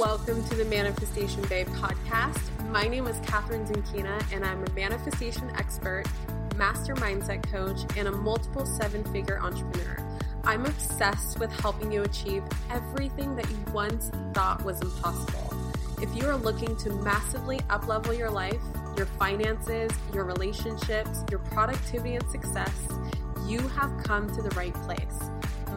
Welcome to the Manifestation Babe podcast. My name is Catherine Zenkina, and I'm a manifestation expert, master mindset coach, and a multiple seven figure entrepreneur. I'm obsessed with helping you achieve everything that you once thought was impossible. If you are looking to massively uplevel your life, your finances, your relationships, your productivity and success, you have come to the right place.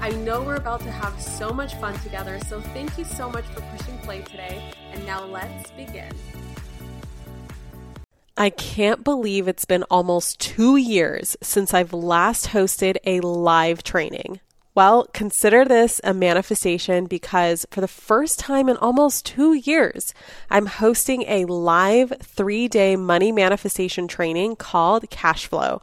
I know we're about to have so much fun together, so thank you so much for pushing play today. And now let's begin. I can't believe it's been almost two years since I've last hosted a live training. Well, consider this a manifestation because for the first time in almost two years, I'm hosting a live three day money manifestation training called Cash Flow.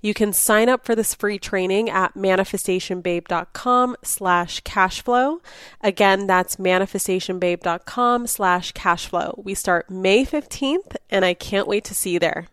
You can sign up for this free training at manifestationbabe.com slash cashflow. Again, that's manifestationbabe.com slash cashflow. We start May 15th, and I can't wait to see you there.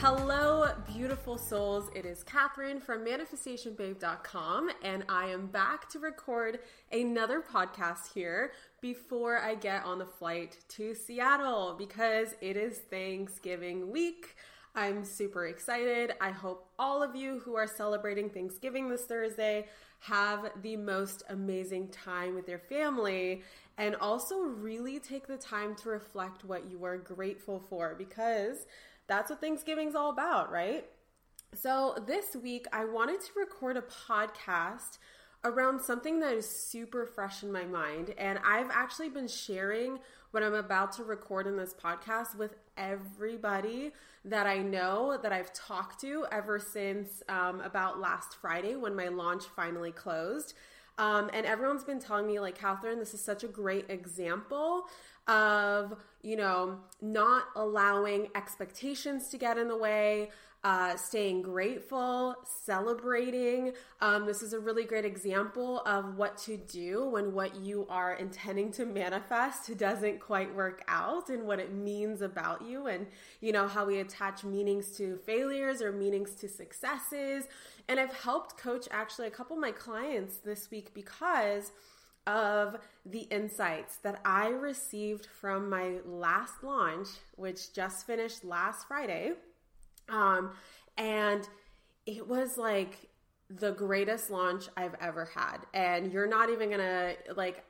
Hello, beautiful souls. It is Catherine from manifestationbabe.com, and I am back to record another podcast here before I get on the flight to Seattle because it is Thanksgiving week. I'm super excited. I hope all of you who are celebrating Thanksgiving this Thursday have the most amazing time with your family and also really take the time to reflect what you are grateful for because that's what Thanksgiving's all about, right? So, this week I wanted to record a podcast around something that is super fresh in my mind. And I've actually been sharing what I'm about to record in this podcast with everybody that I know that I've talked to ever since um, about last Friday when my launch finally closed. Um, and everyone's been telling me, like, Catherine, this is such a great example of, you know, not allowing expectations to get in the way, uh, staying grateful, celebrating. Um, this is a really great example of what to do when what you are intending to manifest doesn't quite work out and what it means about you, and you know, how we attach meanings to failures or meanings to successes. And I've helped coach actually a couple of my clients this week because of the insights that I received from my last launch, which just finished last Friday. Um, and it was like the greatest launch I've ever had. And you're not even gonna like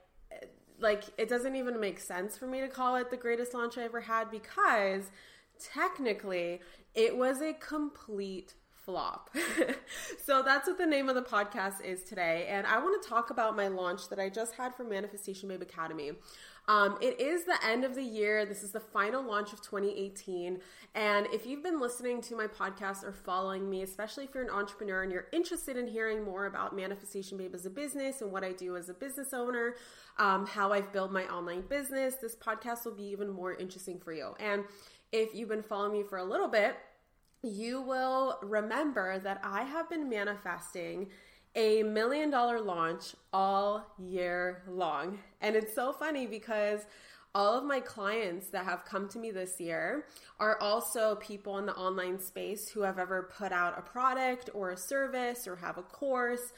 like it doesn't even make sense for me to call it the greatest launch I ever had because technically it was a complete flop. so that's what the name of the podcast is today. And I want to talk about my launch that I just had for Manifestation Babe Academy. Um, it is the end of the year. This is the final launch of 2018. And if you've been listening to my podcast or following me, especially if you're an entrepreneur and you're interested in hearing more about Manifestation Babe as a business and what I do as a business owner, um, how I've built my online business, this podcast will be even more interesting for you. And if you've been following me for a little bit, you will remember that I have been manifesting a million dollar launch all year long. And it's so funny because all of my clients that have come to me this year are also people in the online space who have ever put out a product or a service or have a course.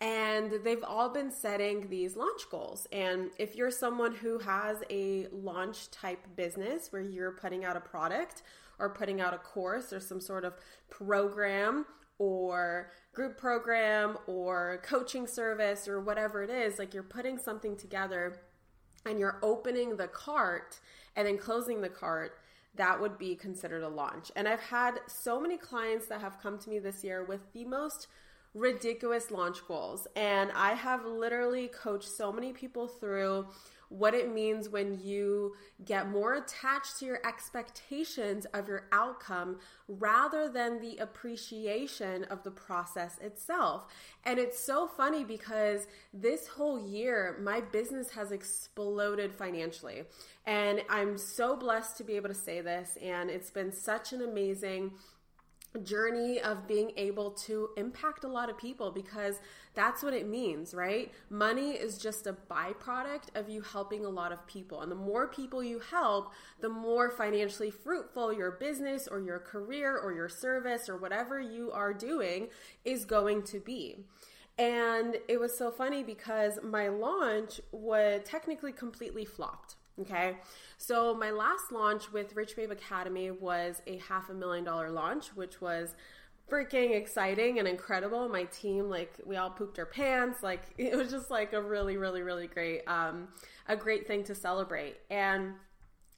And they've all been setting these launch goals. And if you're someone who has a launch type business where you're putting out a product or putting out a course or some sort of program or group program or coaching service or whatever it is, like you're putting something together and you're opening the cart and then closing the cart, that would be considered a launch. And I've had so many clients that have come to me this year with the most ridiculous launch goals. And I have literally coached so many people through what it means when you get more attached to your expectations of your outcome rather than the appreciation of the process itself. And it's so funny because this whole year, my business has exploded financially. And I'm so blessed to be able to say this. And it's been such an amazing journey of being able to impact a lot of people because that's what it means, right? Money is just a byproduct of you helping a lot of people. And the more people you help, the more financially fruitful your business or your career or your service or whatever you are doing is going to be. And it was so funny because my launch was technically completely flopped. Okay. So my last launch with Rich Babe Academy was a half a million dollar launch, which was freaking exciting and incredible. My team, like, we all pooped our pants. Like, it was just like a really, really, really great, um, a great thing to celebrate. And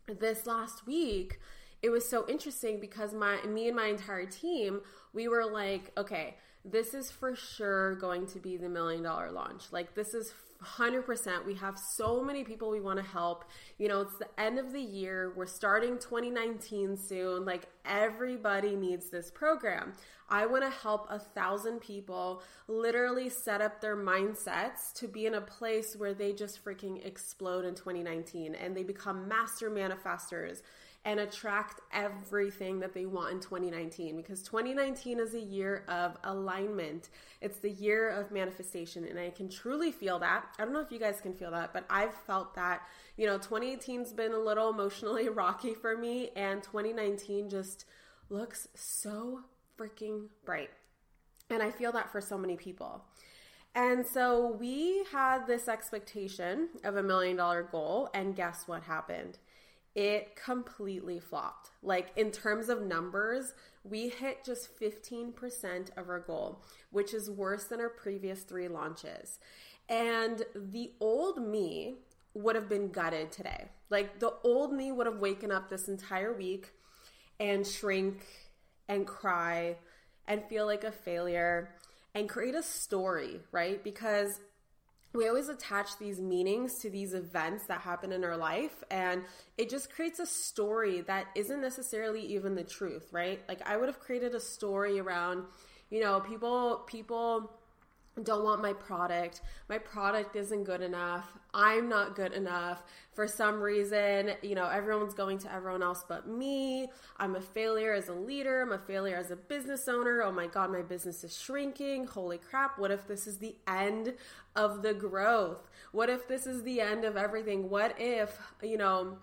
this last week, it was so interesting because my me and my entire team we were like okay this is for sure going to be the million dollar launch like this is 100%. We have so many people we want to help. You know, it's the end of the year. We're starting 2019 soon. Like, everybody needs this program. I want to help a thousand people literally set up their mindsets to be in a place where they just freaking explode in 2019 and they become master manifestors and attract everything that they want in 2019 because 2019 is a year of alignment. It's the year of manifestation and I can truly feel that. I don't know if you guys can feel that, but I've felt that, you know, 2018's been a little emotionally rocky for me and 2019 just looks so freaking bright. And I feel that for so many people. And so we had this expectation of a million dollar goal, and guess what happened? It completely flopped. Like in terms of numbers, we hit just 15% of our goal, which is worse than our previous three launches. And the old me would have been gutted today. Like the old me would have waken up this entire week and shrink and cry and feel like a failure and create a story, right? Because we always attach these meanings to these events that happen in our life and it just creates a story that isn't necessarily even the truth right? Like i would have created a story around you know people people don't want my product. My product isn't good enough. I'm not good enough. For some reason, you know, everyone's going to everyone else but me. I'm a failure as a leader. I'm a failure as a business owner. Oh my God, my business is shrinking. Holy crap. What if this is the end of the growth? What if this is the end of everything? What if, you know,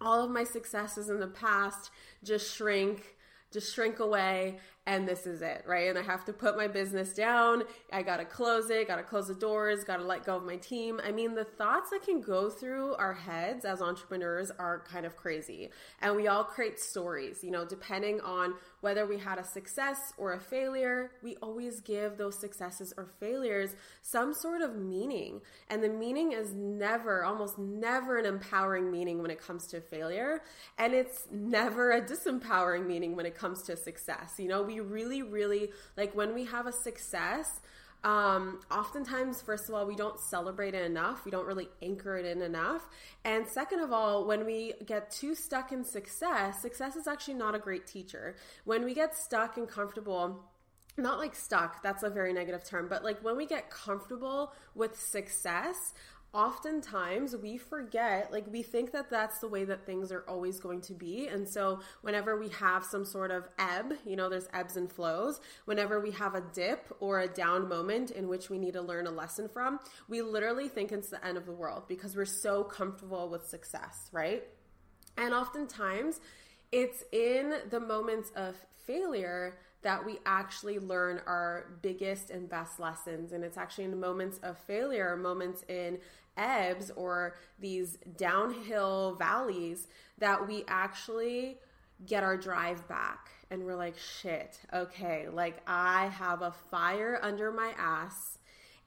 all of my successes in the past just shrink? just shrink away and this is it, right? And I have to put my business down. I got to close it, got to close the doors, got to let go of my team. I mean, the thoughts that can go through our heads as entrepreneurs are kind of crazy. And we all create stories, you know, depending on whether we had a success or a failure, we always give those successes or failures some sort of meaning. And the meaning is never, almost never an empowering meaning when it comes to failure. And it's never a disempowering meaning when it comes to success. You know, we we really, really like when we have a success. Um, oftentimes, first of all, we don't celebrate it enough. We don't really anchor it in enough. And second of all, when we get too stuck in success, success is actually not a great teacher. When we get stuck and comfortable, not like stuck, that's a very negative term, but like when we get comfortable with success, oftentimes we forget, like we think that that's the way that things are always going to be. And so whenever we have some sort of ebb, you know, there's ebbs and flows, whenever we have a dip or a down moment in which we need to learn a lesson from, we literally think it's the end of the world because we're so comfortable with success, right? And oftentimes, it's in the moments of failure that we actually learn our biggest and best lessons. And it's actually in moments of failure, moments in ebbs or these downhill valleys that we actually get our drive back and we're like, shit, okay, like I have a fire under my ass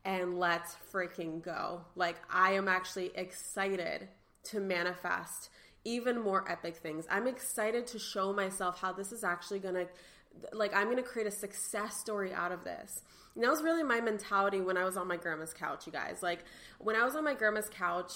and let's freaking go. Like I am actually excited to manifest even more epic things. I'm excited to show myself how this is actually going to, like, I'm going to create a success story out of this. And that was really my mentality when I was on my grandma's couch, you guys. Like, when I was on my grandma's couch,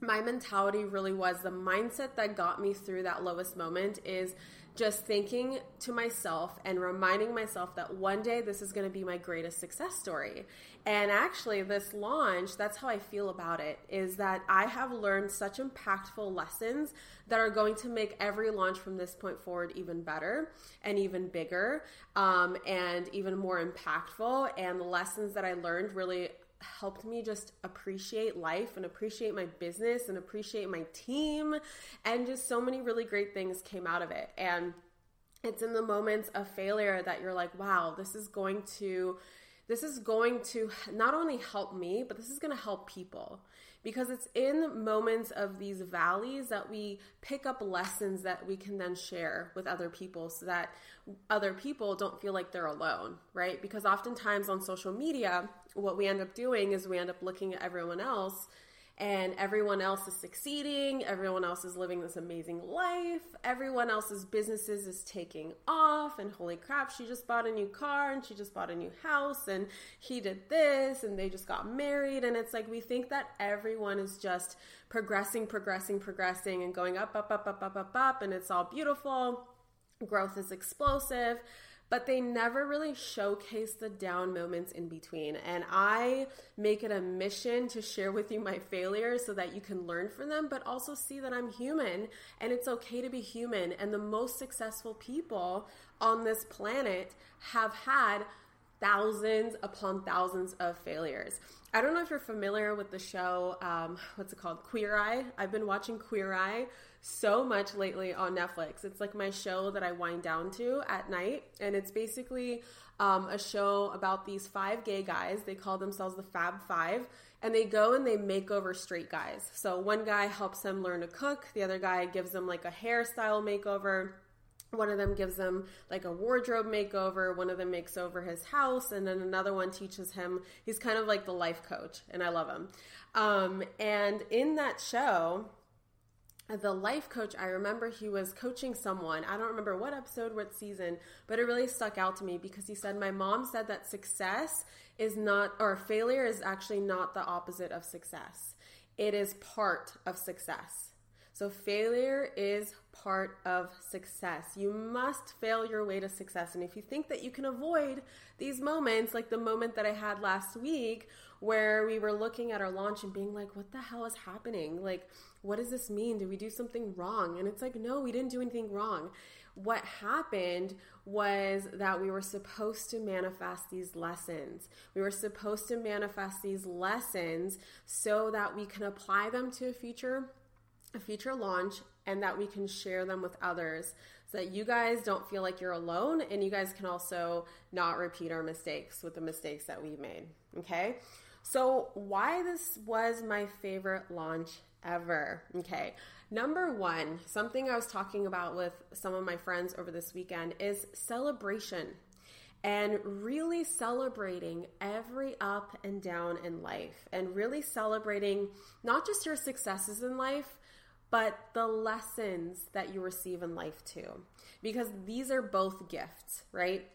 my mentality really was the mindset that got me through that lowest moment is just thinking to myself and reminding myself that one day this is going to be my greatest success story. And actually, this launch, that's how I feel about it, is that I have learned such impactful lessons that are going to make every launch from this point forward even better and even bigger um, and even more impactful. And the lessons that I learned really helped me just appreciate life and appreciate my business and appreciate my team. And just so many really great things came out of it. And it's in the moments of failure that you're like wow this is going to this is going to not only help me, but this is going to help people because it's in moments of these valleys that we pick up lessons that we can then share with other people so that other people don't feel like they're alone, right? Because oftentimes on social media, what we end up doing is we end up looking at everyone else and everyone else is succeeding, everyone else is living this amazing life, everyone else's businesses is taking off, and holy crap, she just bought a new car and she just bought a new house, and he did this, and they just got married. And it's like we think that everyone is just progressing, progressing, progressing, and going up, up, up, up, up, up, up, and it's all beautiful. Growth is explosive but they never really showcase the down moments in between. And I make it a mission to share with you my failures so that you can learn from them, but also see that I'm human and it's okay to be human. And the most successful people on this planet have had thousands upon thousands of failures. I don't know if you're familiar with the show, um, what's it called? Queer Eye. I've been watching Queer Eye so much lately on Netflix. It's like my show that I wind down to at night. And it's basically um, a show about these five gay guys. They call themselves the Fab Five. And they go and they make over straight guys. So one guy helps them learn to cook, the other guy gives them like a hairstyle makeover one of them gives them like a wardrobe makeover one of them makes over his house and then another one teaches him he's kind of like the life coach and i love him um, and in that show the life coach i remember he was coaching someone. I don't remember what episode what season but it really stuck out to me because he said my mom said that success is not or failure is actually not the opposite of success. It is part of success. So, failure is part of success. You must fail your way to success. And if you think that you can avoid these moments, like the moment that I had last week, where we were looking at our launch and being like, what the hell is happening? Like, what does this mean? Did we do something wrong? And it's like, no, we didn't do anything wrong. What happened was that we were supposed to manifest these lessons. We were supposed to manifest these lessons so that we can apply them to a future a future launch and that we can share them with others so that you guys don't feel like you're alone and you guys can also not repeat our mistakes with the mistakes that we've made. Okay. So, why this was my favorite launch ever. Okay. Number one, something I was talking about with some of my friends over this weekend is celebration and really celebrating every up and down in life and really celebrating not just your successes in life, but the lessons that you receive in life too. Because these are both gifts, right?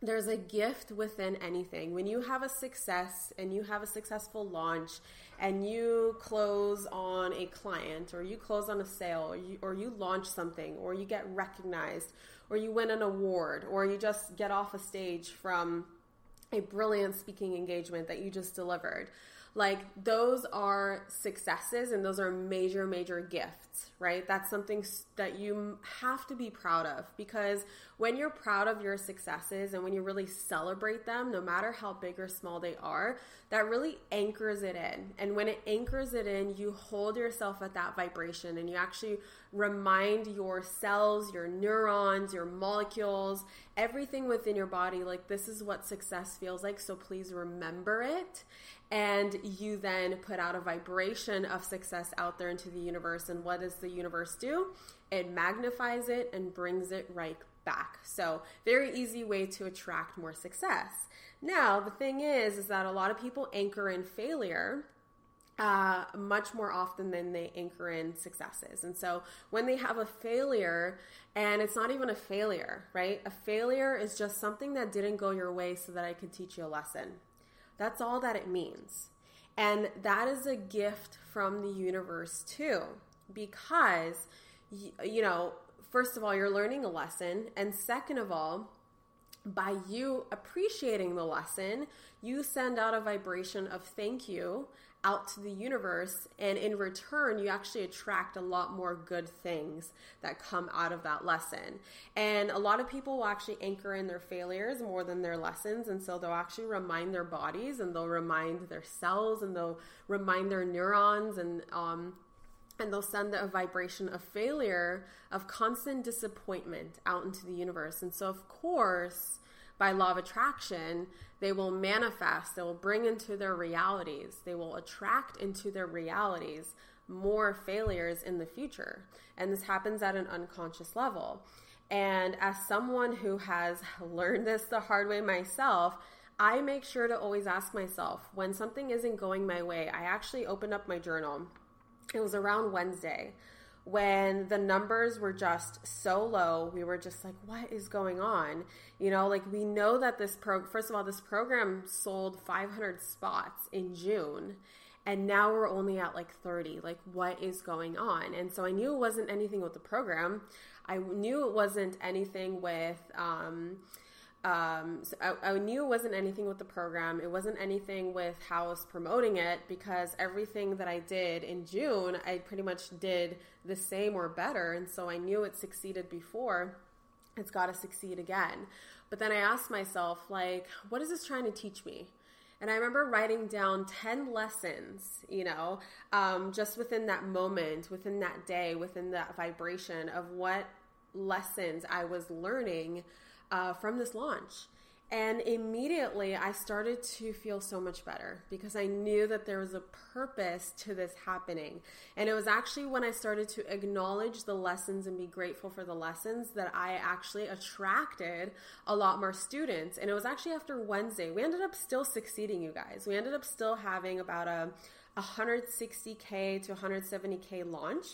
There's a gift within anything. When you have a success and you have a successful launch and you close on a client or you close on a sale or you, or you launch something or you get recognized or you win an award or you just get off a stage from a brilliant speaking engagement that you just delivered like those are successes and those are major, major gifts, right? That's something that you have to be proud of because when you're proud of your successes and when you really celebrate them, no matter how big or small they are, that really anchors it in. And when it anchors it in, you hold yourself at that vibration and you actually remind your cells, your neurons, your molecules, everything within your body, like this is what success feels like. So please remember it and you then put out a vibration of success out there into the universe. And what does the universe do? It magnifies it and brings it right back. So, very easy way to attract more success. Now, the thing is, is that a lot of people anchor in failure uh, much more often than they anchor in successes. And so when they have a failure, and it's not even a failure, right? A failure is just something that didn't go your way so that I could teach you a lesson. That's all that it means. And that is a gift from the universe too, because, you know, first of all, you're learning a lesson. And second of all, by you appreciating the lesson, you send out a vibration of thank you out to the universe. And in return, you actually attract a lot more good things that come out of that lesson. And a lot of people will actually anchor in their failures more than their lessons. And so they'll actually remind their bodies and they'll remind their cells and they'll remind their neurons and, um, and they'll send a vibration of failure, of constant disappointment out into the universe. And so, of course, by law of attraction, they will manifest, they will bring into their realities, they will attract into their realities more failures in the future. And this happens at an unconscious level. And as someone who has learned this the hard way myself, I make sure to always ask myself when something isn't going my way. I actually opened up my journal. It was around Wednesday when the numbers were just so low, we were just like, what is going on? You know, like we know that this pro, first of all, this program sold 500 spots in June and now we're only at like 30 like what is going on? And so i knew it wasn't anything with the program. I knew it wasn't anything with um, um, so I, I, knew it wasn't anything with the program. It wasn't anything with how I was promoting it because everything that I did in June, I pretty much did the same or better. And so I knew it succeeded before. It's got to succeed again. But then I asked myself, like, what is this trying to teach me? And I remember writing down 10 lessons, you know, um, just within that moment, within that day, within that vibration of what lessons I was learning uh, from this launch. And immediately I started to feel so much better because I knew that there was a purpose to this happening. And it was actually when I started to acknowledge the lessons and be grateful for the lessons that I actually attracted a lot more students. And it was actually after Wednesday. We ended up still succeeding, you guys. We ended up still having about a 160K to 170K launch.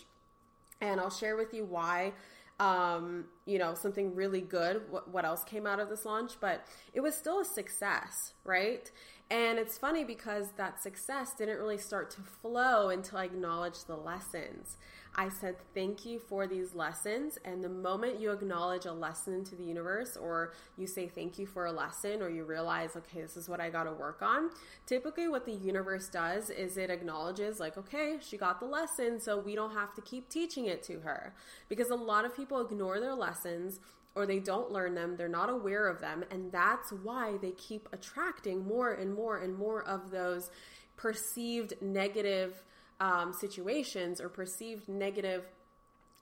And I'll share with you why um, you know, something really good. What, what else came out of this launch? But it was still a success, right? And it's funny because that success didn't really start to flow until I acknowledged the lessons. I said, Thank you for these lessons. And the moment you acknowledge a lesson to the universe, or you say thank you for a lesson, or you realize, okay, this is what I got to work on, typically what the universe does is it acknowledges, like, okay, she got the lesson, so we don't have to keep teaching it to her. Because a lot of people ignore their lessons or they don't learn them, they're not aware of them, and that's why they keep attracting more and more and more of those perceived negative um, situations or perceived negative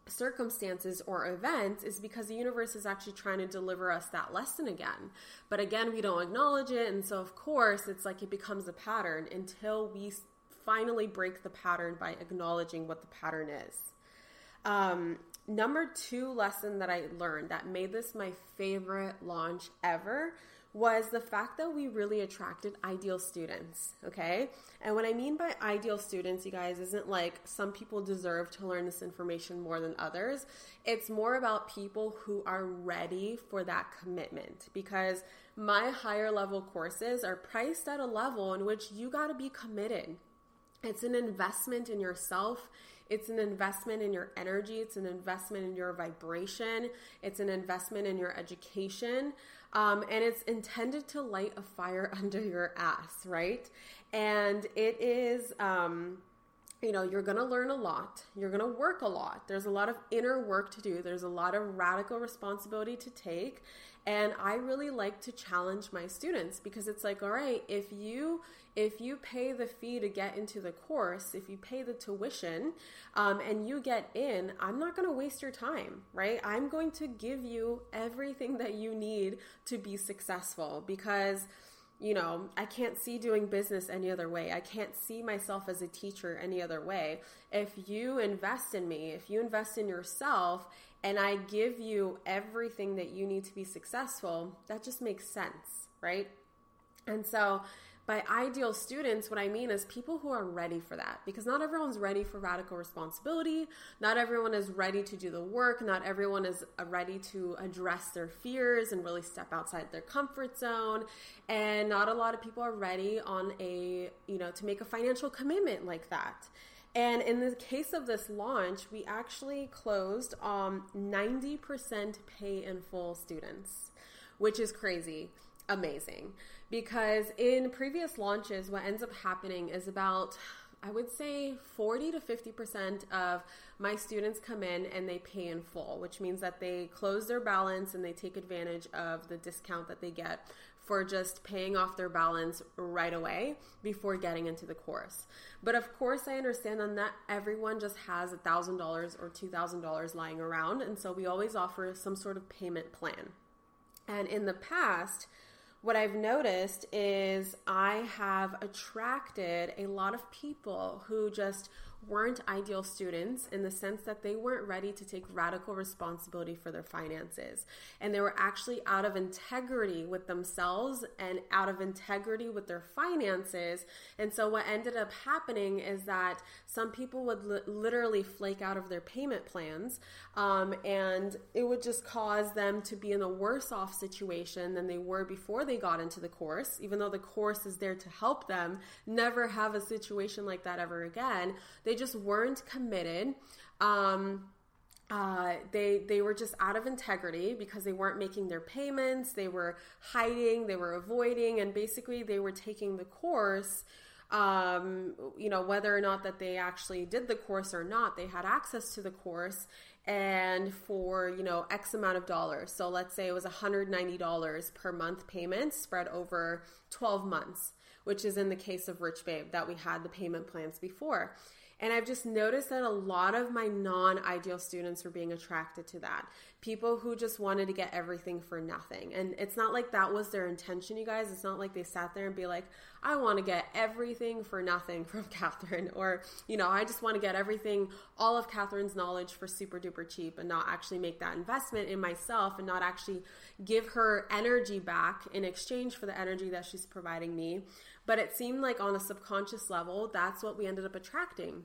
circumstances or events is because the universe is actually trying to deliver us that lesson again. But again, we don't acknowledge it. And so, of course, it's like it becomes a pattern until we finally break the pattern by acknowledging what the pattern is. Um, number two lesson that I learned that made this my favorite launch ever was the fact that we really attracted ideal students. Okay. And what I mean by ideal students, you guys, isn't like some people deserve to learn this information more than others. It's more about people who are ready for that commitment because my higher level courses are priced at a level in which you got to be committed. It's an investment in yourself. It's an investment in your energy. It's an investment in your vibration. It's an investment in your education. Um, and it's intended to light a fire under your ass, right? And it is. Um, you know, you're going to learn a lot. You're going to work a lot. There's a lot of inner work to do. There's a lot of radical responsibility to take. And I really like to challenge my students because it's like, all right, if you if you pay the fee to get into the course, if you pay the tuition, um, and you get in, I'm not going to waste your time, right? I'm going to give you everything that you need to be successful because you know, I can't see doing business any other way. I can't see myself as a teacher any other way. If you invest in me, if you invest in yourself, and I give you everything that you need to be successful, that just makes sense, right? And so, by ideal students, what I mean is people who are ready for that because not everyone's ready for radical responsibility. Not everyone is ready to do the work. Not everyone is uh, ready to address their fears and really step outside their comfort zone. And not a lot of people are ready on a, you know, to make a financial commitment like that. And in the case of this launch, we actually closed um, 90% pay in full students, which is crazy amazing because in previous launches what ends up happening is about I would say 40 to 50% of my students come in and they pay in full, which means that they close their balance and they take advantage of the discount that they get for just paying off their balance right away before getting into the course. But of course, I understand that not everyone just has $1,000 or $2,000 lying around. And so we always offer some sort of payment plan. And in the past, what I've noticed is I have attracted a lot of people who just weren't ideal students in the sense that they weren't ready to take radical responsibility for their finances. And they were actually out of integrity with themselves and out of integrity with their finances. And so what ended up happening is that some people would li- literally flake out of their payment plans. Um, and it would just cause them to be in a worse off situation than they were before they got into the course, even though the course is there to help them never have a situation like that ever again. They just weren't committed. Um, uh, they they were just out of integrity because they weren't making their payments. They were hiding. They were avoiding, and basically they were taking the course. Um, you know whether or not that they actually did the course or not, they had access to the course, and for you know X amount of dollars. So let's say it was $190 per month payment spread over 12 months, which is in the case of Rich Babe that we had the payment plans before. And I've just noticed that a lot of my non ideal students were being attracted to that. People who just wanted to get everything for nothing. And it's not like that was their intention, you guys. It's not like they sat there and be like, I want to get everything for nothing from Catherine. Or, you know, I just want to get everything, all of Catherine's knowledge for super duper cheap and not actually make that investment in myself and not actually give her energy back in exchange for the energy that she's providing me. But it seemed like on a subconscious level, that's what we ended up attracting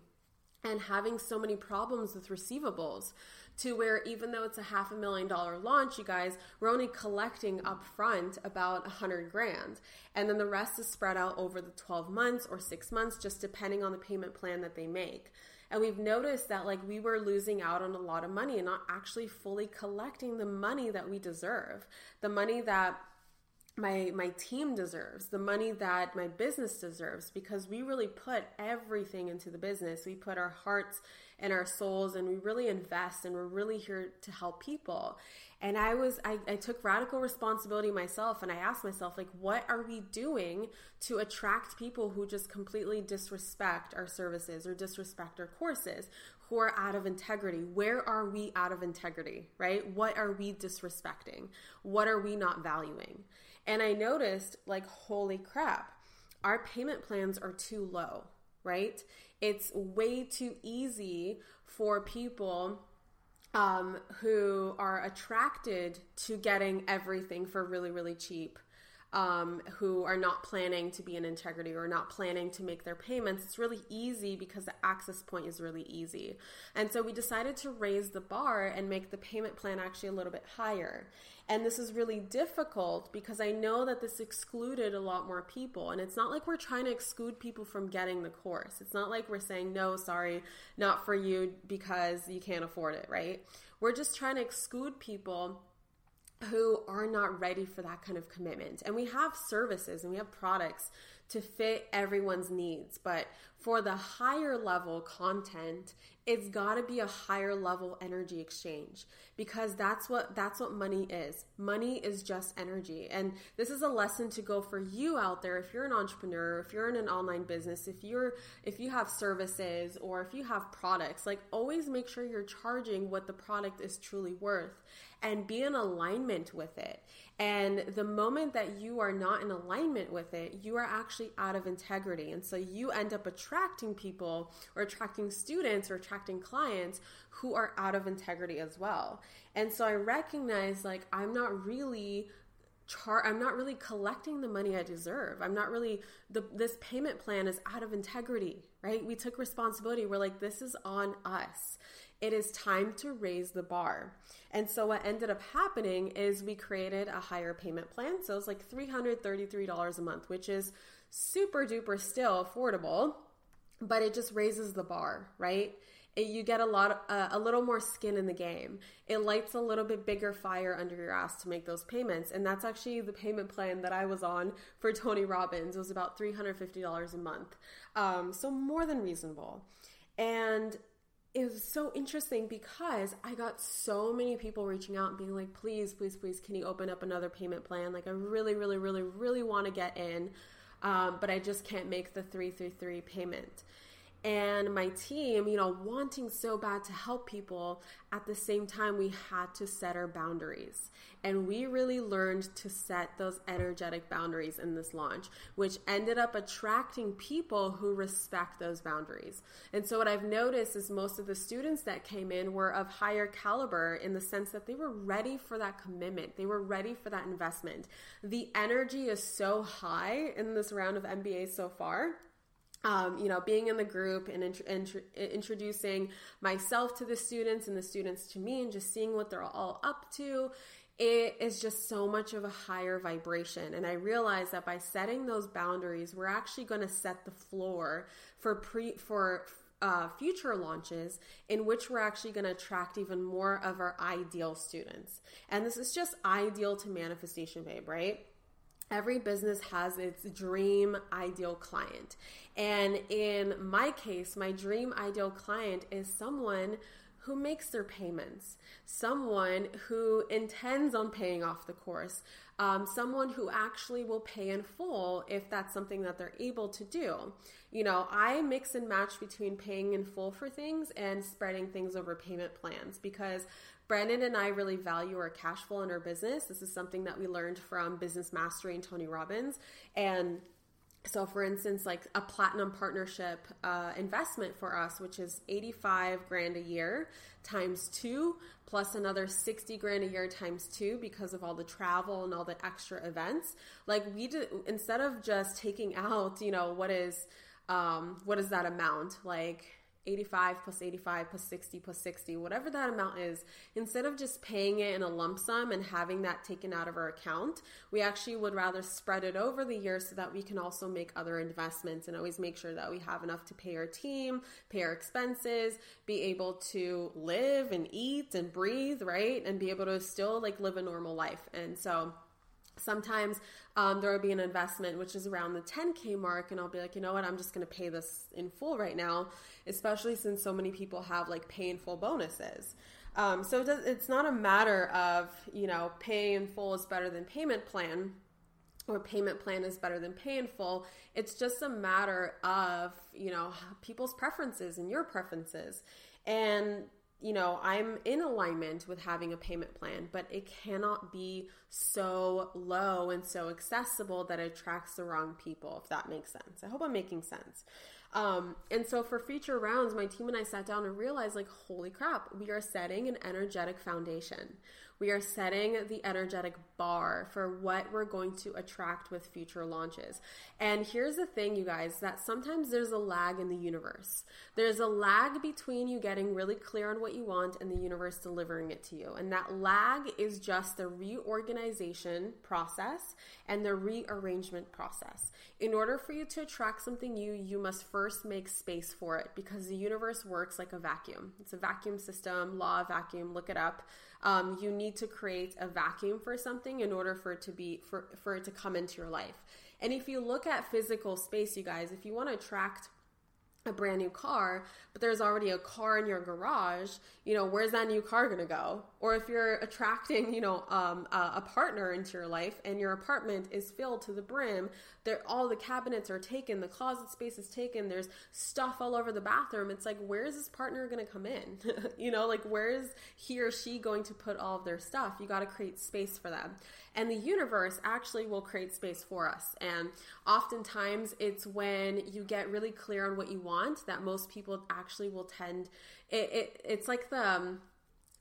and having so many problems with receivables to where even though it's a half a million dollar launch you guys we're only collecting up front about a hundred grand. And then the rest is spread out over the 12 months or six months just depending on the payment plan that they make. And we've noticed that like we were losing out on a lot of money and not actually fully collecting the money that we deserve. The money that my my team deserves the money that my business deserves because we really put everything into the business. We put our hearts and our souls and we really invest and we're really here to help people and i was I, I took radical responsibility myself and i asked myself like what are we doing to attract people who just completely disrespect our services or disrespect our courses who are out of integrity. Where are we out of integrity, right? What are we disrespecting? What are we not valuing? And I noticed, like, holy crap, our payment plans are too low, right? It's way too easy for people um, who are attracted to getting everything for really, really cheap um, who are not planning to be in integrity or not planning to make their payments, it's really easy because the access point is really easy. And so we decided to raise the bar and make the payment plan actually a little bit higher. And this is really difficult because I know that this excluded a lot more people. And it's not like we're trying to exclude people from getting the course. It's not like we're saying, no, sorry, not for you because you can't afford it, right? We're just trying to exclude people who are not ready for that kind of commitment. And we have services and we have products to fit everyone's needs. But for the higher level content, it's got to be a higher level energy exchange because that's what that's what money is. Money is just energy. And this is a lesson to go for you out there if you're an entrepreneur, if you're in an online business, if you're if you have services or if you have products, like always make sure you're charging what the product is truly worth and be in alignment with it. And the moment that you are not in alignment with it, you are actually out of integrity. And so you end up attracting people or attracting students or attracting clients who are out of integrity as well. And so I recognize like I'm not really char I'm not really collecting the money I deserve. I'm not really the this payment plan is out of integrity, right? We took responsibility. We're like this is on us. It is time to raise the bar. And so what ended up happening is we created a higher payment plan. So it's like $333 a month, which is super duper still affordable, but it just raises the bar, right? it, you get a lot, uh, a little more skin in the game. It lights a little bit bigger fire under your ass to make those payments, and that's actually the payment plan that I was on for Tony Robbins. It was about three hundred fifty dollars a month, um, so more than reasonable, and it was so interesting because I got so many people reaching out and being like, please, please, please, can you open up another payment plan? Like, I really, really, really, really want to get in, um, but I just can't make the 333 payment and my team, you know, wanting so bad to help people, at the same time, we had to set our boundaries. And we really learned to set those energetic boundaries in this launch, which ended up attracting people who respect those boundaries. And so, what I've noticed is most of the students that came in were of higher caliber in the sense that they were ready for that commitment, they were ready for that investment. The energy is so high in this round of MBA so far um, you know, being in the group and int- int- introducing myself to the students and the students to me and just seeing what they're all up to, it is just so much of a higher vibration. And I realize that by setting those boundaries, we're actually going to set the floor for pre, for, uh, future launches in which we're actually going to attract even more of our ideal students. And this is just ideal to Manifestation Babe, right? Every business has its dream ideal client. And in my case, my dream ideal client is someone who makes their payments, someone who intends on paying off the course, um, someone who actually will pay in full if that's something that they're able to do. You know, I mix and match between paying in full for things and spreading things over payment plans because Brandon and I really value our cash flow in our business. This is something that we learned from Business Mastery and Tony Robbins. And so, for instance, like a platinum partnership uh, investment for us, which is 85 grand a year times two, plus another 60 grand a year times two because of all the travel and all the extra events. Like, we do, instead of just taking out, you know, what is, um, what is that amount? Like, 85 plus 85 plus 60 plus 60, whatever that amount is, instead of just paying it in a lump sum and having that taken out of our account, we actually would rather spread it over the year so that we can also make other investments and always make sure that we have enough to pay our team, pay our expenses, be able to live and eat and breathe, right? And be able to still like live a normal life. And so, Sometimes um, there will be an investment which is around the 10K mark, and I'll be like, you know what, I'm just going to pay this in full right now, especially since so many people have like pay in full bonuses. Um, so it does, it's not a matter of, you know, pay in full is better than payment plan or payment plan is better than pay in full. It's just a matter of, you know, people's preferences and your preferences. And you know, I'm in alignment with having a payment plan, but it cannot be so low and so accessible that it attracts the wrong people, if that makes sense. I hope I'm making sense. Um, and so for future rounds, my team and I sat down and realized, like, holy crap, we are setting an energetic foundation. We are setting the energetic bar for what we're going to attract with future launches. And here's the thing, you guys, that sometimes there's a lag in the universe. There's a lag between you getting really clear on what you want and the universe delivering it to you. And that lag is just the reorganization process and the rearrangement process. In order for you to attract something new, you must first make space for it because the universe works like a vacuum. It's a vacuum system, law of vacuum, look it up. Um, you need to create a vacuum for something in order for it to be for, for it to come into your life. And if you look at physical space, you guys, if you want to attract a brand new car, but there's already a car in your garage, you know, where's that new car going to go? Or if you're attracting, you know, um, a, partner into your life and your apartment is filled to the brim, there all the cabinets are taken, the closet space is taken, there's stuff all over the bathroom. It's like, where is this partner going to come in? you know, like where is he or she going to put all of their stuff? You got to create space for them. And the universe actually will create space for us. And oftentimes it's when you get really clear on what you want want that most people actually will tend it, it it's like the um,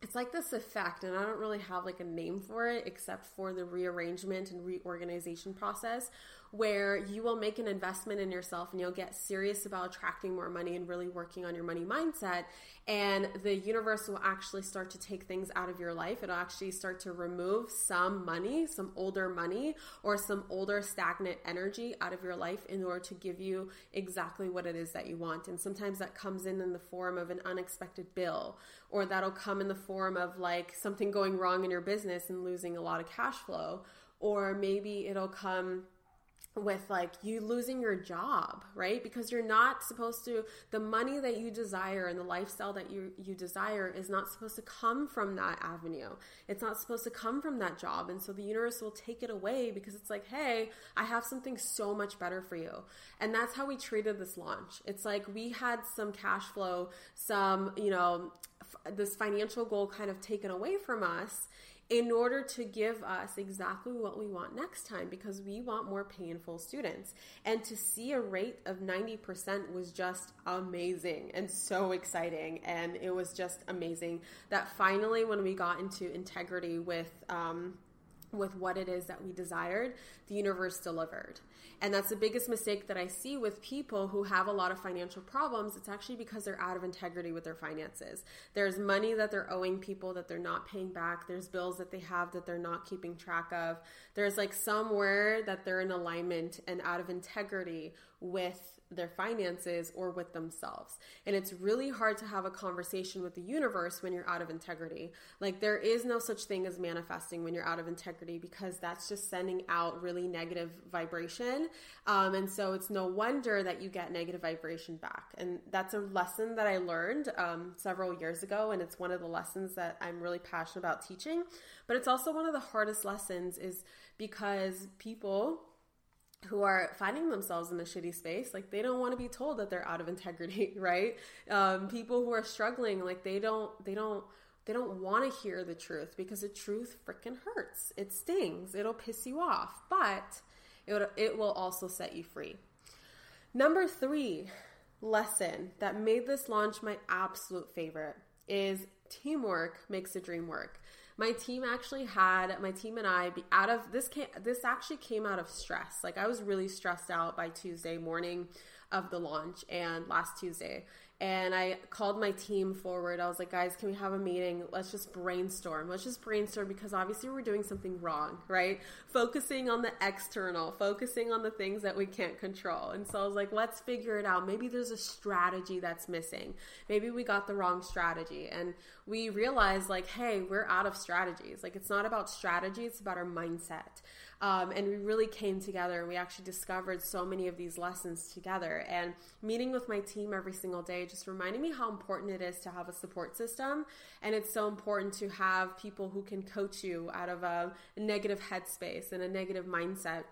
it's like this effect and i don't really have like a name for it except for the rearrangement and reorganization process where you will make an investment in yourself and you'll get serious about attracting more money and really working on your money mindset. And the universe will actually start to take things out of your life. It'll actually start to remove some money some older money or some older stagnant energy out of your life in order to give you exactly what it is that you want. And sometimes that comes in in the form of an unexpected bill or that'll come in the form of like something going wrong in your business and losing a lot of cash flow. Or maybe it'll come with like you losing your job, right? Because you're not supposed to the money that you desire and the lifestyle that you you desire is not supposed to come from that avenue. It's not supposed to come from that job. And so the universe will take it away because it's like, "Hey, I have something so much better for you." And that's how we treated this launch. It's like we had some cash flow, some, you know, f- this financial goal kind of taken away from us in order to give us exactly what we want next time because we want more painful students. And to see a rate of 90% was just amazing and so exciting. And it was just amazing that finally, when we got into integrity with, um, with what it is that we desired, the universe delivered. And that's the biggest mistake that I see with people who have a lot of financial problems. It's actually because they're out of integrity with their finances. There's money that they're owing people that they're not paying back. There's bills that they have that they're not keeping track of. There's like somewhere that they're in alignment and out of integrity with their finances or with themselves. And it's really hard to have a conversation with the universe when you're out of integrity. Like, there is no such thing as manifesting when you're out of integrity because that's just sending out really negative vibration. Um, and so it's no wonder that you get negative vibration back. And that's a lesson that I learned um, several years ago. And it's one of the lessons that I'm really passionate about teaching. But it's also one of the hardest lessons, is because people who are finding themselves in a shitty space like they don't want to be told that they're out of integrity right? Um, people who are struggling like they don't they don't they don't want to hear the truth because the truth freaking hurts. It stings. It'll piss you off. But it, it will also set you free. Number three lesson that made this launch my absolute favorite is teamwork makes the dream work my team actually had my team and I be out of this came, this actually came out of stress. Like I was really stressed out by Tuesday morning of the launch and last Tuesday and I called my team forward. I was like, guys, can we have a meeting? Let's just brainstorm. Let's just brainstorm because obviously we're doing something wrong, right? Focusing on the external, focusing on the things that we can't control. And so I was like, let's figure it out. Maybe there's a strategy that's missing. Maybe we got the wrong strategy. And we realized, like, hey, we're out of strategies. Like, it's not about strategy, it's about our mindset. Um, and we really came together and we actually discovered so many of these lessons together. And meeting with my team every single day just reminding me how important it is to have a support system. And it's so important to have people who can coach you out of a negative headspace and a negative mindset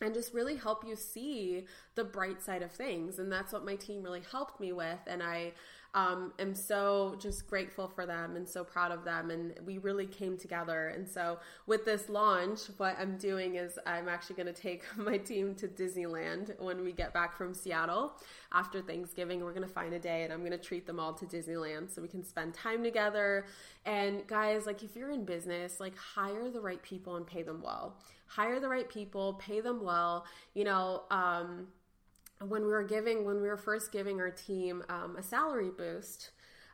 and just really help you see the bright side of things. And that's what my team really helped me with. And I um, am so just grateful for them and so proud of them. And we really came together. And so, with this launch, what I'm doing is I'm actually going to take my team to Disneyland when we get back from Seattle after Thanksgiving. We're going to find a day and I'm going to treat them all to Disneyland so we can spend time together. And, guys, like if you're in business, like hire the right people and pay them well. Hire the right people, pay them well. You know, um, when we were giving when we were first giving our team um, a salary boost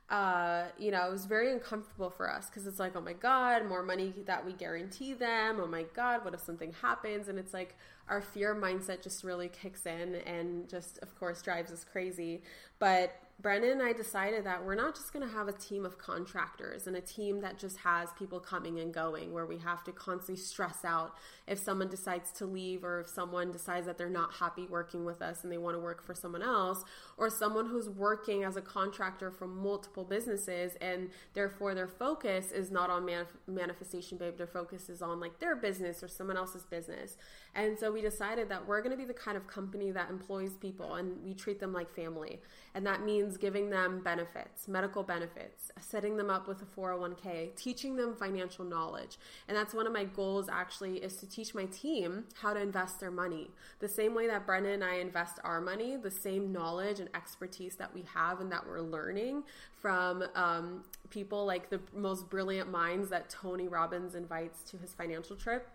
uh, you know, it was very uncomfortable for us because it's like, oh my God, more money that we guarantee them. Oh my God, what if something happens? And it's like our fear mindset just really kicks in and just, of course, drives us crazy. But Brendan and I decided that we're not just going to have a team of contractors and a team that just has people coming and going where we have to constantly stress out if someone decides to leave or if someone decides that they're not happy working with us and they want to work for someone else or someone who's working as a contractor for multiple businesses and therefore their focus is not on manif- manifestation babe their focus is on like their business or someone else's business and so we decided that we're going to be the kind of company that employs people and we treat them like family and that means means giving them benefits, medical benefits, setting them up with a 401k, teaching them financial knowledge. And that's one of my goals actually is to teach my team how to invest their money. The same way that Brendan and I invest our money, the same knowledge and expertise that we have and that we're learning from um, people like the most brilliant minds that Tony Robbins invites to his financial trip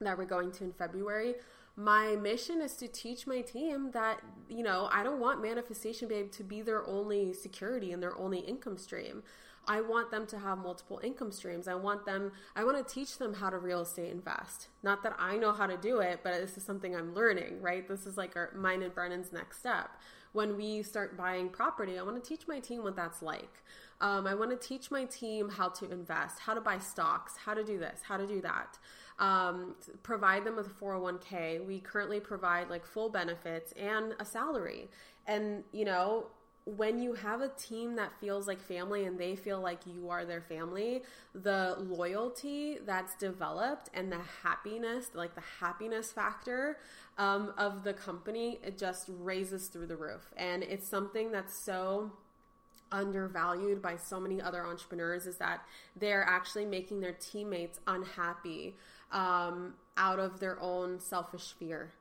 that we're going to in February. My mission is to teach my team that you know i don't want manifestation babe to be their only security and their only income stream. I want them to have multiple income streams. I want them i want to teach them how to real estate invest. Not that i know how to do it but this is something i'm learning right? This is like our mine and brennan's next step when we start buying property i want to teach my team what that's like. Um, i want to teach my team how to invest how to buy stocks how to do this how to do that. Um, provide them with a 401k we currently provide like full benefits and a salary. And, you know, when you have a team that feels like family and they feel like you are their family, the loyalty that's developed and the happiness, like the happiness factor um, of the company, it just raises through the roof. And it's something that's so undervalued by so many other entrepreneurs is that they're actually making their teammates unhappy um, out of their own selfish fear.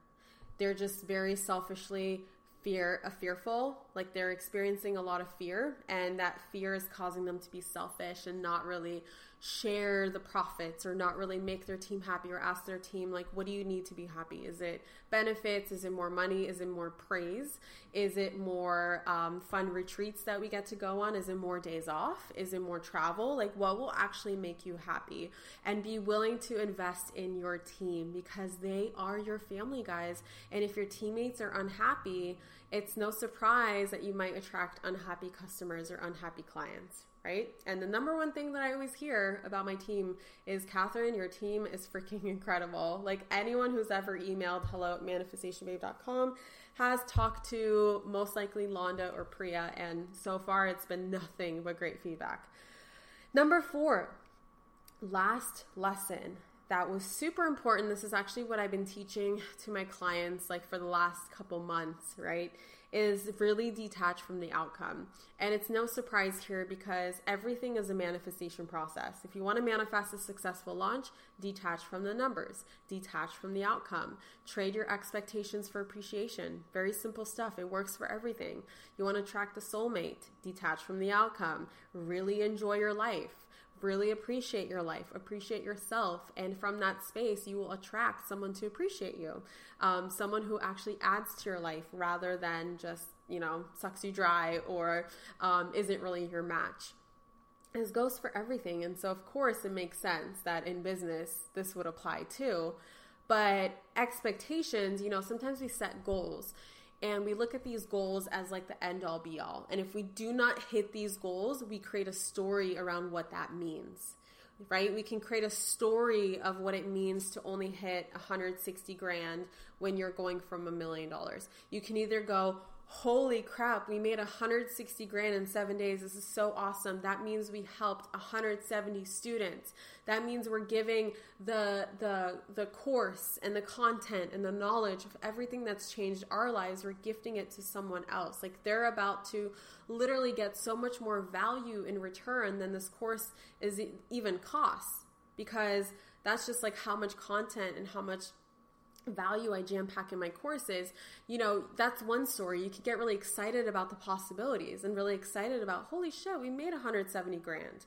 They're just very selfishly fear a fearful like they're experiencing a lot of fear and that fear is causing them to be selfish and not really share the profits or not really make their team happy or ask their team like what do you need to be happy? Is it benefits? Is it more money? Is it more praise? Is it more um, fun retreats that we get to go on? Is it more days off? Is it more travel? Like what will actually make you happy? And be willing to invest in your team because they are your family guys. And if your teammates are unhappy it's no surprise that you might attract unhappy customers or unhappy clients, right? And the number one thing that I always hear about my team is Catherine, your team is freaking incredible. Like anyone who's ever emailed hello at manifestationbabe.com has talked to most likely Londa or Priya, and so far it's been nothing but great feedback. Number four, last lesson that was super important. This is actually what I've been teaching to my clients like for the last couple months, right? Is really detached from the outcome. And it's no surprise here because everything is a manifestation process. If you want to manifest a successful launch, detach from the numbers, detach from the outcome, trade your expectations for appreciation. Very simple stuff. It works for everything. You want to attract a soulmate, detach from the outcome, really enjoy your life really appreciate your life, appreciate yourself, and from that space, you will attract someone to appreciate you, um, someone who actually adds to your life rather than just you know sucks you dry or um, isn't really your match. This goes for everything, and so of course it makes sense that in business this would apply too. But expectations, you know, sometimes we set goals and we look at these goals as like the end all be all. And if we do not hit these goals, we create a story around what that means. Right? We can create a story of what it means to only hit 160 grand when you're going from a million dollars. You can either go, holy crap, we made 160 grand in seven days. This is so awesome. That means we helped 170 students. That means we're giving the, the, the course and the content and the knowledge of everything that's changed our lives. We're gifting it to someone else. Like they're about to literally get so much more value in return than this course is even costs because that's just like how much content and how much value I jam pack in my courses, you know, that's one story. You could get really excited about the possibilities and really excited about, holy shit, we made 170 grand.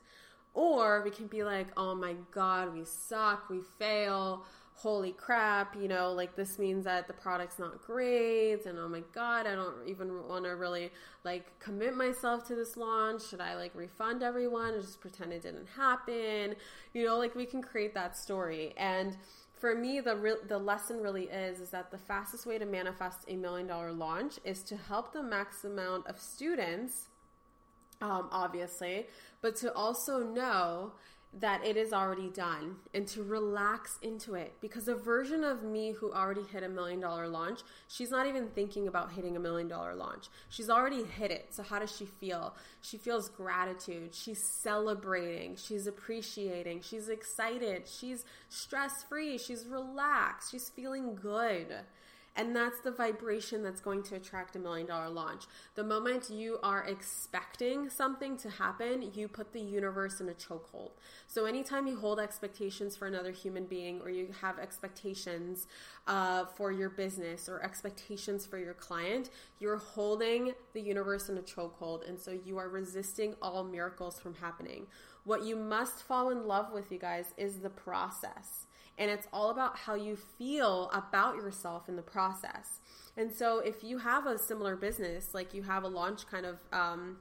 Or we can be like, oh my God, we suck, we fail, holy crap, you know, like this means that the product's not great, and oh my God, I don't even want to really like commit myself to this launch. Should I like refund everyone and just pretend it didn't happen? You know, like we can create that story. And for me the re- the lesson really is is that the fastest way to manifest a million dollar launch is to help the max amount of students um, obviously but to also know that it is already done and to relax into it. Because a version of me who already hit a million dollar launch she's not even thinking about hitting a million dollar launch. She's already hit it. So how does she feel? She feels gratitude. She's celebrating. She's appreciating. She's excited. She's stress free she's relaxed. She's feeling good And that's the vibration that's going to attract a million dollar launch. The moment you are expecting something to happen, you put the universe in a chokehold. So anytime you hold expectations for another human being or you have expectations uh, for your business or expectations for your client, you're holding the universe in a chokehold. And so you are resisting all miracles from happening. What you must fall in love with, you guys, is the process. And it's all about how you feel about yourself in the process. And so if you have a similar business, like you have a launch kind of um,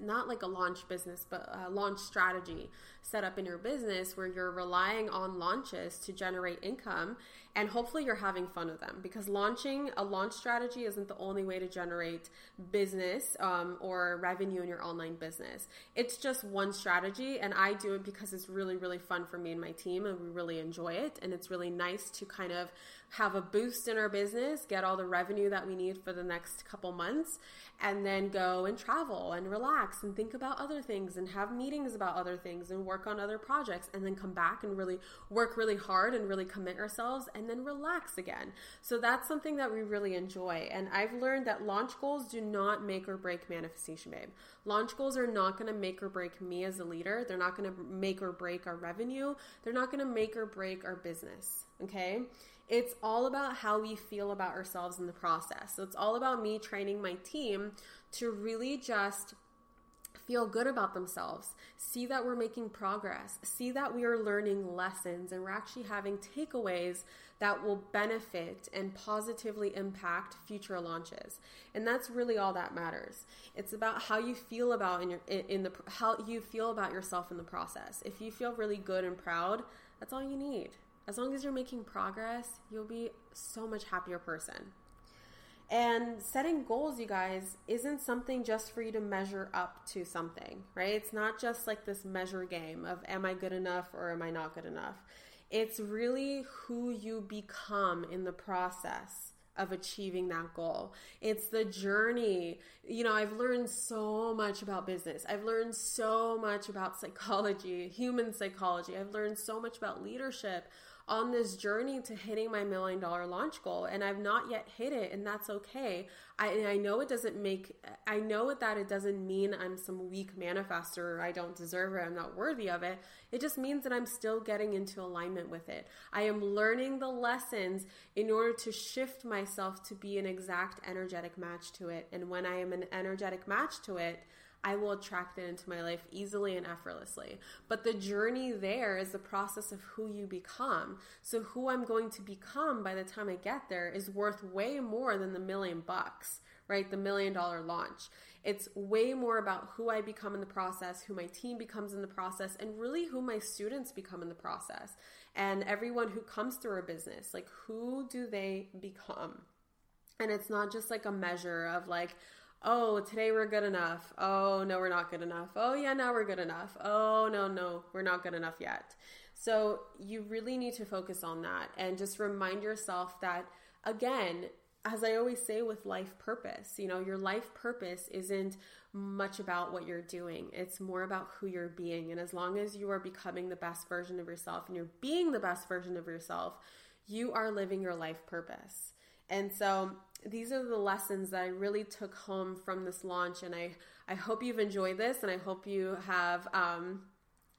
not like a launch business, but a launch strategy set up in your business where you're relying on launches to generate income and hopefully you're having fun with them because launching a launch strategy isn't the only way to generate business um, or revenue in your online business. It's just one strategy and I do it because it's really, really fun for me and my team and we really enjoy it. And it's really nice to kind of have a boost in our business, get all the revenue that we need for the next couple months, and then go and travel and relax and think about other things and have meetings about other things and work on other projects and then come back and really work really hard and really commit ourselves and then relax again. So that's something that we really enjoy. And I've learned that launch goals do not make or break manifestation, babe. Launch goals are not going to make or break me as a leader. They're not going to make or break our revenue. They're not going to make or break our business. Okay. It's all about how we feel about ourselves in the process. So it's all about me training my team to really just feel good about themselves, see that we're making progress, see that we are learning lessons and we're actually having takeaways that will benefit and positively impact future launches. And that's really all that matters. It's about how you feel about in your in the how you feel about yourself in the process. If you feel really good and proud, that's all you need. As long as you're making progress, you'll be so much happier person. And setting goals, you guys, isn't something just for you to measure up to something, right? It's not just like this measure game of am I good enough or am I not good enough. It's really who you become in the process of achieving that goal. It's the journey. You know, I've learned so much about business. I've learned so much about psychology, human psychology. I've learned so much about leadership on this journey to hitting my million dollar launch goal and I've not yet hit it and that's okay. I I know it doesn't make I know that it doesn't mean I'm some weak manifester or I don't deserve it, I'm not worthy of it. It just means that I'm still getting into alignment with it. I am learning the lessons in order to shift myself to be an exact energetic match to it. And when I am an energetic match to it, I will attract it into my life easily and effortlessly. But the journey there is the process of who you become. So, who I'm going to become by the time I get there is worth way more than the million bucks right? The million dollar launch. It's way more about who I become in the process, who my team becomes in the process, and really who my students become in the process. And everyone who comes through our business, like who do they become? And it's not just like a measure of like, oh, today we're good enough. Oh, no, we're not good enough. Oh, yeah, now we're good enough. Oh, no, no, we're not good enough yet. So you really need to focus on that and just remind yourself that, again, as I always say with life purpose, you know, your life purpose isn't much about what you're doing. It's more about who you're being. And as long as you are becoming the best version of yourself and you're being the best version of yourself, you are living your life purpose. And so these are the lessons that I really took home from this launch. And I, I hope you've enjoyed this and I hope you have um,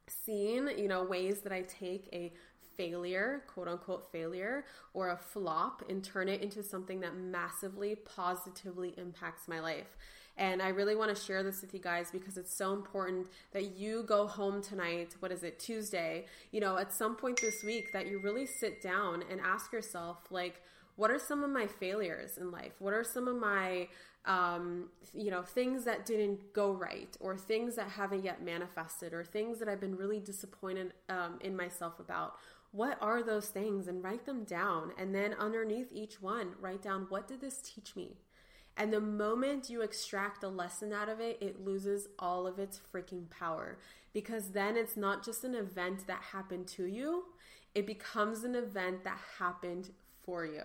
seen, you know, ways that I take a failure, quote unquote failure, or a flop and turn it into something that massively positively impacts my life. And I really want to share this with you guys because it's so important that you go home tonight, what is it, Tuesday, you know, at some point this week, that you really sit down and ask yourself, like, what are some of my failures in life? What are some of my, um, you know, things that didn't go right, or things that haven't yet manifested, or things that I've been really disappointed um, in myself about? What are those things? And write them down. And then underneath each one, write down what did this teach me? And the moment you extract a lesson out of it, it loses all of its freaking power. Because then it's not just an event that happened to you, it becomes an event that happened for you.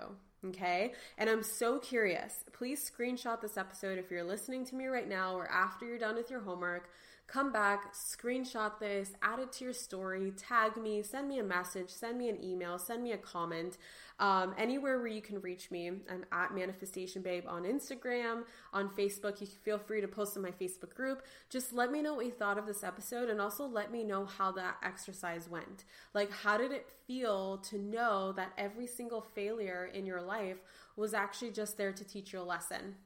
Okay. And I'm so curious. Please screenshot this episode if you're listening to me right now or after you're done with your homework. Come back, screenshot this, add it to your story, tag me, send me a message, send me an email, send me a comment. Um, anywhere where you can reach me, I'm at Manifestation Babe on Instagram, on Facebook. You can feel free to post in my Facebook group. Just let me know what you thought of this episode and also let me know how that exercise went. Like, how did it feel to know that every single failure in your life was actually just there to teach you a lesson?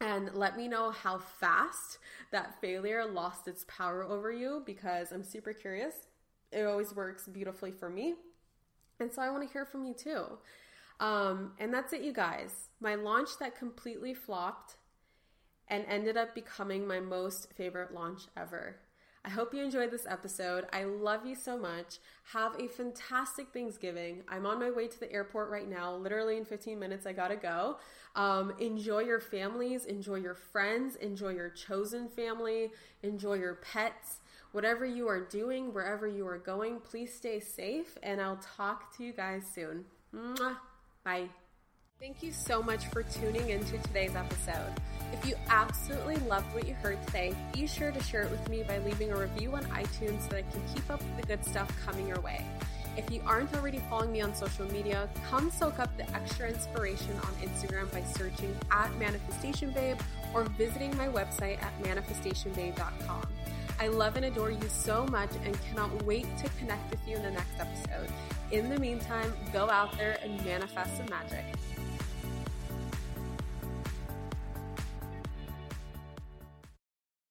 And let me know how fast that failure lost its power over you because I'm super curious. It always works beautifully for me. And so I want to hear from you too. Um, and that's it, you guys. My launch that completely flopped and ended up becoming my most favorite launch ever. I hope you enjoyed this episode. I love you so much. Have a fantastic Thanksgiving. I'm on my way to the airport right now. Literally in 15 minutes, I gotta go. Um, enjoy your families, enjoy your friends, enjoy your chosen family, enjoy your pets. Whatever you are doing, wherever you are going, please stay safe, and I'll talk to you guys soon. Mwah. Bye. Thank you so much for tuning into today's episode. If you absolutely loved what you heard today, be sure to share it with me by leaving a review on iTunes so that I can keep up with the good stuff coming your way. If you aren't already following me on social media, come soak up the extra inspiration on Instagram by searching at Manifestation Babe or visiting my website at manifestationbabe.com. I love and adore you so much and cannot wait to connect with you in the next episode. In the meantime, go out there and manifest some magic.